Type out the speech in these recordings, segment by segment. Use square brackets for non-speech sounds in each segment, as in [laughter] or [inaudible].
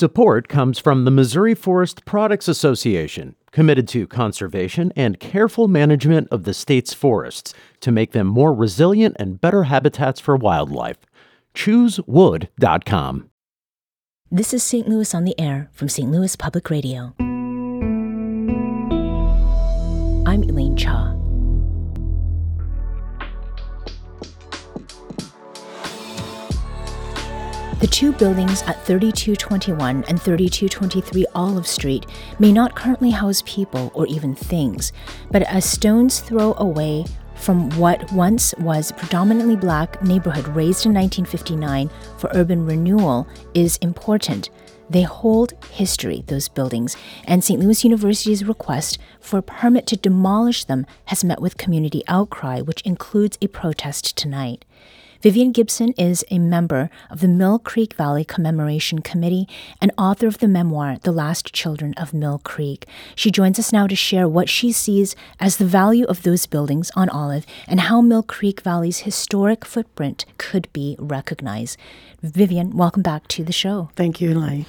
Support comes from the Missouri Forest Products Association, committed to conservation and careful management of the state's forests to make them more resilient and better habitats for wildlife. ChooseWood.com. This is St. Louis on the Air from St. Louis Public Radio. I'm Elaine Cha. The two buildings at 3221 and 3223 Olive Street may not currently house people or even things, but a stone's throw away from what once was a predominantly black neighborhood razed in 1959 for urban renewal is important. They hold history, those buildings, and St. Louis University's request for a permit to demolish them has met with community outcry, which includes a protest tonight. Vivian Gibson is a member of the Mill Creek Valley Commemoration Committee and author of the memoir, The Last Children of Mill Creek. She joins us now to share what she sees as the value of those buildings on Olive and how Mill Creek Valley's historic footprint could be recognized. Vivian, welcome back to the show. Thank you, Elaine.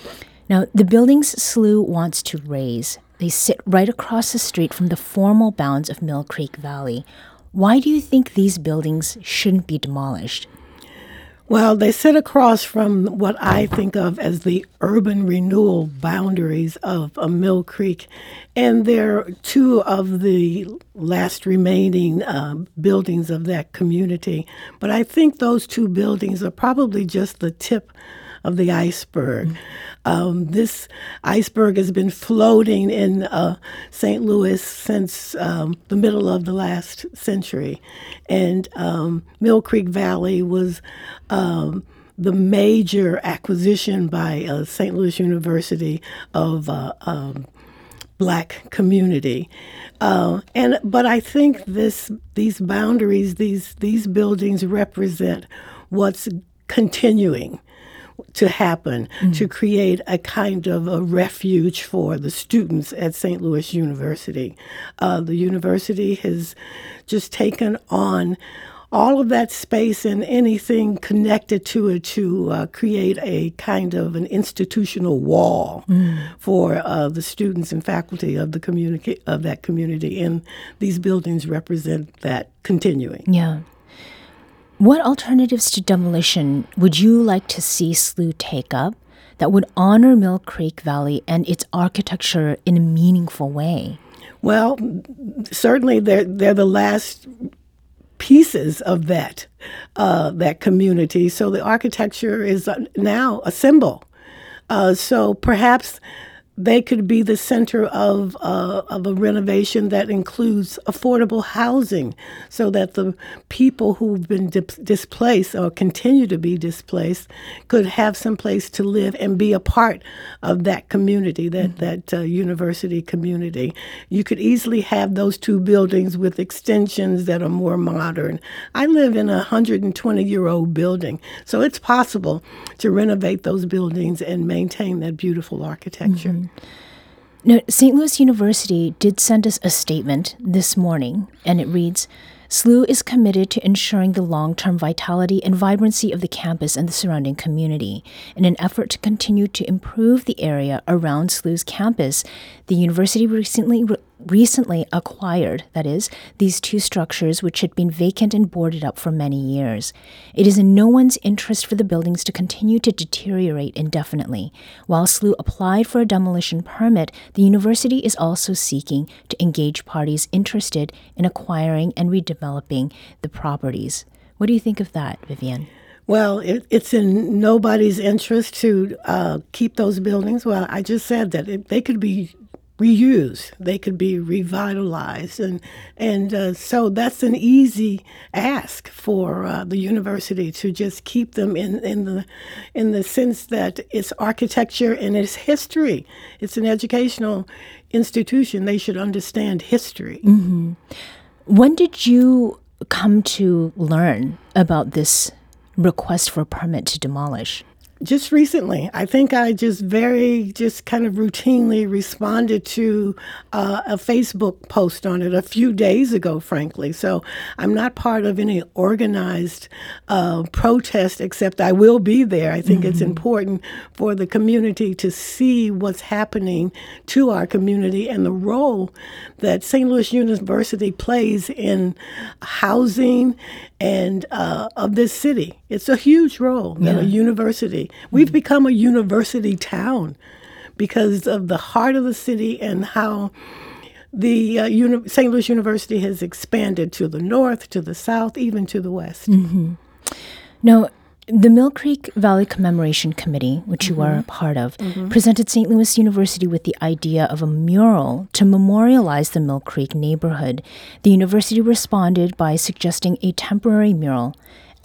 Now, the buildings SLU wants to raze, they sit right across the street from the formal bounds of Mill Creek Valley. Why do you think these buildings shouldn't be demolished? Well, they sit across from what I think of as the urban renewal boundaries of Mill Creek, and they're two of the last remaining uh, buildings of that community. But I think those two buildings are probably just the tip of the iceberg. Um, this iceberg has been floating in uh, St. Louis since um, the middle of the last century. And um, Mill Creek Valley was um, the major acquisition by uh, St. Louis University of uh, um, black community. Uh, and but I think this these boundaries, these these buildings represent what's continuing to happen mm-hmm. to create a kind of a refuge for the students at St. Louis University. Uh, the university has just taken on all of that space and anything connected to it to uh, create a kind of an institutional wall mm. for uh, the students and faculty of the community of that community, and these buildings represent that continuing. Yeah. What alternatives to demolition would you like to see SLU take up that would honor Mill Creek Valley and its architecture in a meaningful way? Well, certainly they're, they're the last pieces of that uh, that community. So the architecture is now a symbol. Uh, so perhaps they could be the center of, uh, of a renovation that includes affordable housing so that the people who've been di- displaced or continue to be displaced could have some place to live and be a part of that community, that, mm-hmm. that uh, university community. You could easily have those two buildings with extensions that are more modern. I live in a 120 year old building, so it's possible to renovate those buildings and maintain that beautiful architecture. Mm-hmm. St. Louis University did send us a statement this morning, and it reads SLU is committed to ensuring the long term vitality and vibrancy of the campus and the surrounding community. In an effort to continue to improve the area around SLU's campus, the university recently re- recently acquired, that is, these two structures which had been vacant and boarded up for many years. It is in no one's interest for the buildings to continue to deteriorate indefinitely. While SLU applied for a demolition permit, the university is also seeking to engage parties interested in acquiring and redeveloping the properties. What do you think of that, Vivian? Well, it, it's in nobody's interest to uh, keep those buildings. Well, I just said that it, they could be reused. They could be revitalized, and and uh, so that's an easy ask for uh, the university to just keep them in in the in the sense that it's architecture and it's history. It's an educational institution. They should understand history. Mm-hmm. When did you come to learn about this request for permit to demolish? Just recently. I think I just very, just kind of routinely responded to uh, a Facebook post on it a few days ago, frankly. So I'm not part of any organized uh, protest, except I will be there. I think mm-hmm. it's important for the community to see what's happening to our community and the role that St. Louis University plays in housing and uh, of this city. It's a huge role yeah. a university. We've mm-hmm. become a university town because of the heart of the city and how the uh, uni- St. Louis University has expanded to the north, to the south, even to the west. Mm-hmm. Now, the Mill Creek Valley Commemoration Committee, which mm-hmm. you are a part of, mm-hmm. presented St. Louis University with the idea of a mural to memorialize the Mill Creek neighborhood. The university responded by suggesting a temporary mural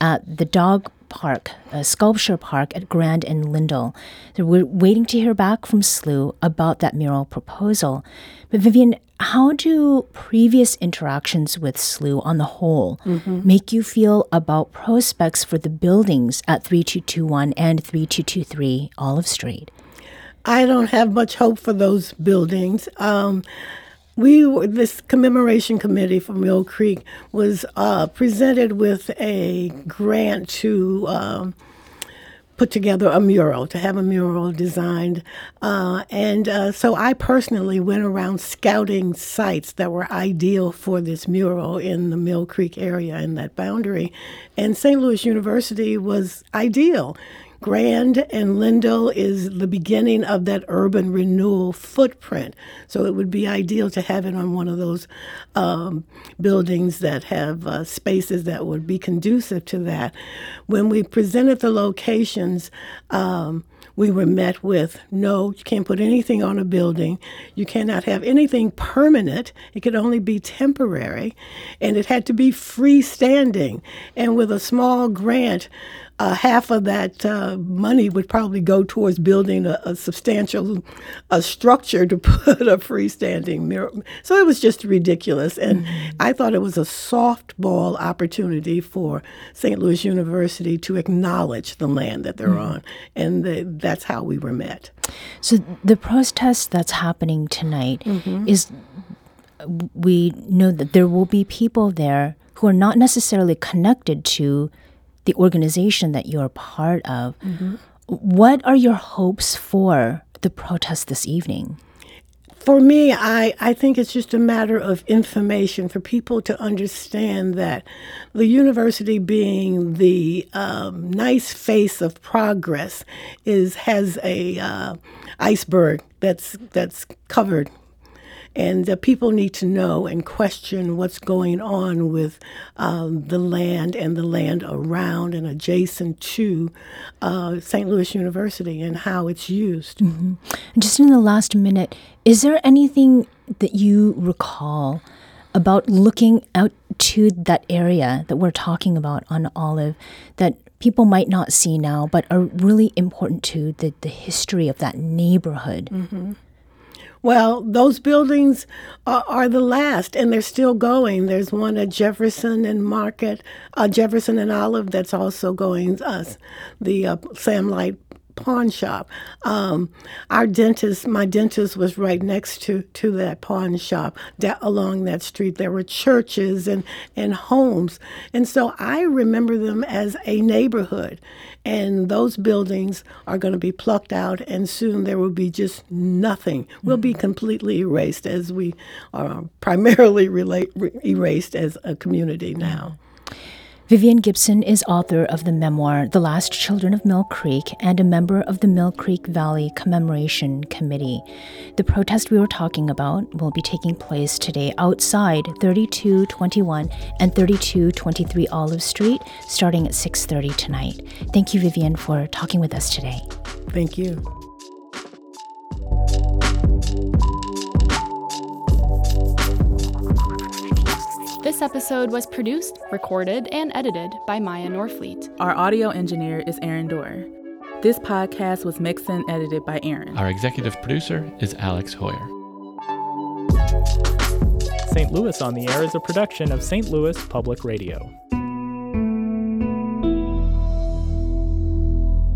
at the dog park, a sculpture park at Grand and Lindell. We're waiting to hear back from SLU about that mural proposal. But Vivian, how do previous interactions with SLU on the whole mm-hmm. make you feel about prospects for the buildings at 3221 and 3223 Olive Street? I don't have much hope for those buildings. Um, we this commemoration committee from Mill Creek was uh, presented with a grant to um, put together a mural to have a mural designed, uh, and uh, so I personally went around scouting sites that were ideal for this mural in the Mill Creek area in that boundary, and St. Louis University was ideal. Grand and Lindell is the beginning of that urban renewal footprint. So it would be ideal to have it on one of those um, buildings that have uh, spaces that would be conducive to that. When we presented the locations, um, we were met with no, you can't put anything on a building. You cannot have anything permanent. It could only be temporary. And it had to be freestanding. And with a small grant, uh, half of that uh, money would probably go towards building a, a, substantial a structure to [laughs] put a freestanding mirror. So it was just ridiculous. And mm-hmm. I thought it was a softball opportunity for St. Louis University to acknowledge the land that they're mm-hmm. on. And the, that's how we were met. So the protest that's happening tonight mm-hmm. is we know that there will be people there who are not necessarily connected to the organization that you're part of. Mm-hmm. What are your hopes for the protest this evening? For me, I, I think it's just a matter of information for people to understand that the university being the um, nice face of progress is has a uh, iceberg that's that's covered and uh, people need to know and question what's going on with um, the land and the land around and adjacent to uh, St. Louis University and how it's used. Mm-hmm. Just in the last minute, is there anything that you recall? About looking out to that area that we're talking about on Olive that people might not see now, but are really important to the, the history of that neighborhood. Mm-hmm. Well, those buildings are, are, the last, and they're still going. There's one at Jefferson and Market, uh, Jefferson and Olive, that's also going. Us, uh, the uh, Sam Light pawn shop. Um, our dentist, my dentist was right next to, to that pawn shop. That, along that street, there were churches and, and homes. And so I remember them as a neighborhood. And those buildings are going to be plucked out, and soon there will be just nothing. We'll be mm-hmm. completely erased as we are primarily relate, erased as a community now. Vivian Gibson is author of the memoir The Last Children of Mill Creek and a member of the Mill Creek Valley Commemoration Committee. The protest we were talking about will be taking place today outside 3221 and 3223 Olive Street starting at 6:30 tonight. Thank you Vivian for talking with us today. Thank you. This episode was produced, recorded, and edited by Miya Norfleet. Our audio engineer is Aaron Doerr. This podcast was mixed and edited by Aaron. Our executive producer is Alex Heuer. St. Louis on the Air is a production of St. Louis Public Radio.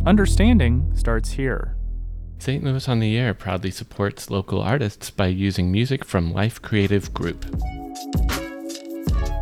Understanding starts here. St. Louis on the Air proudly supports local artists by using music from Life Creative Group.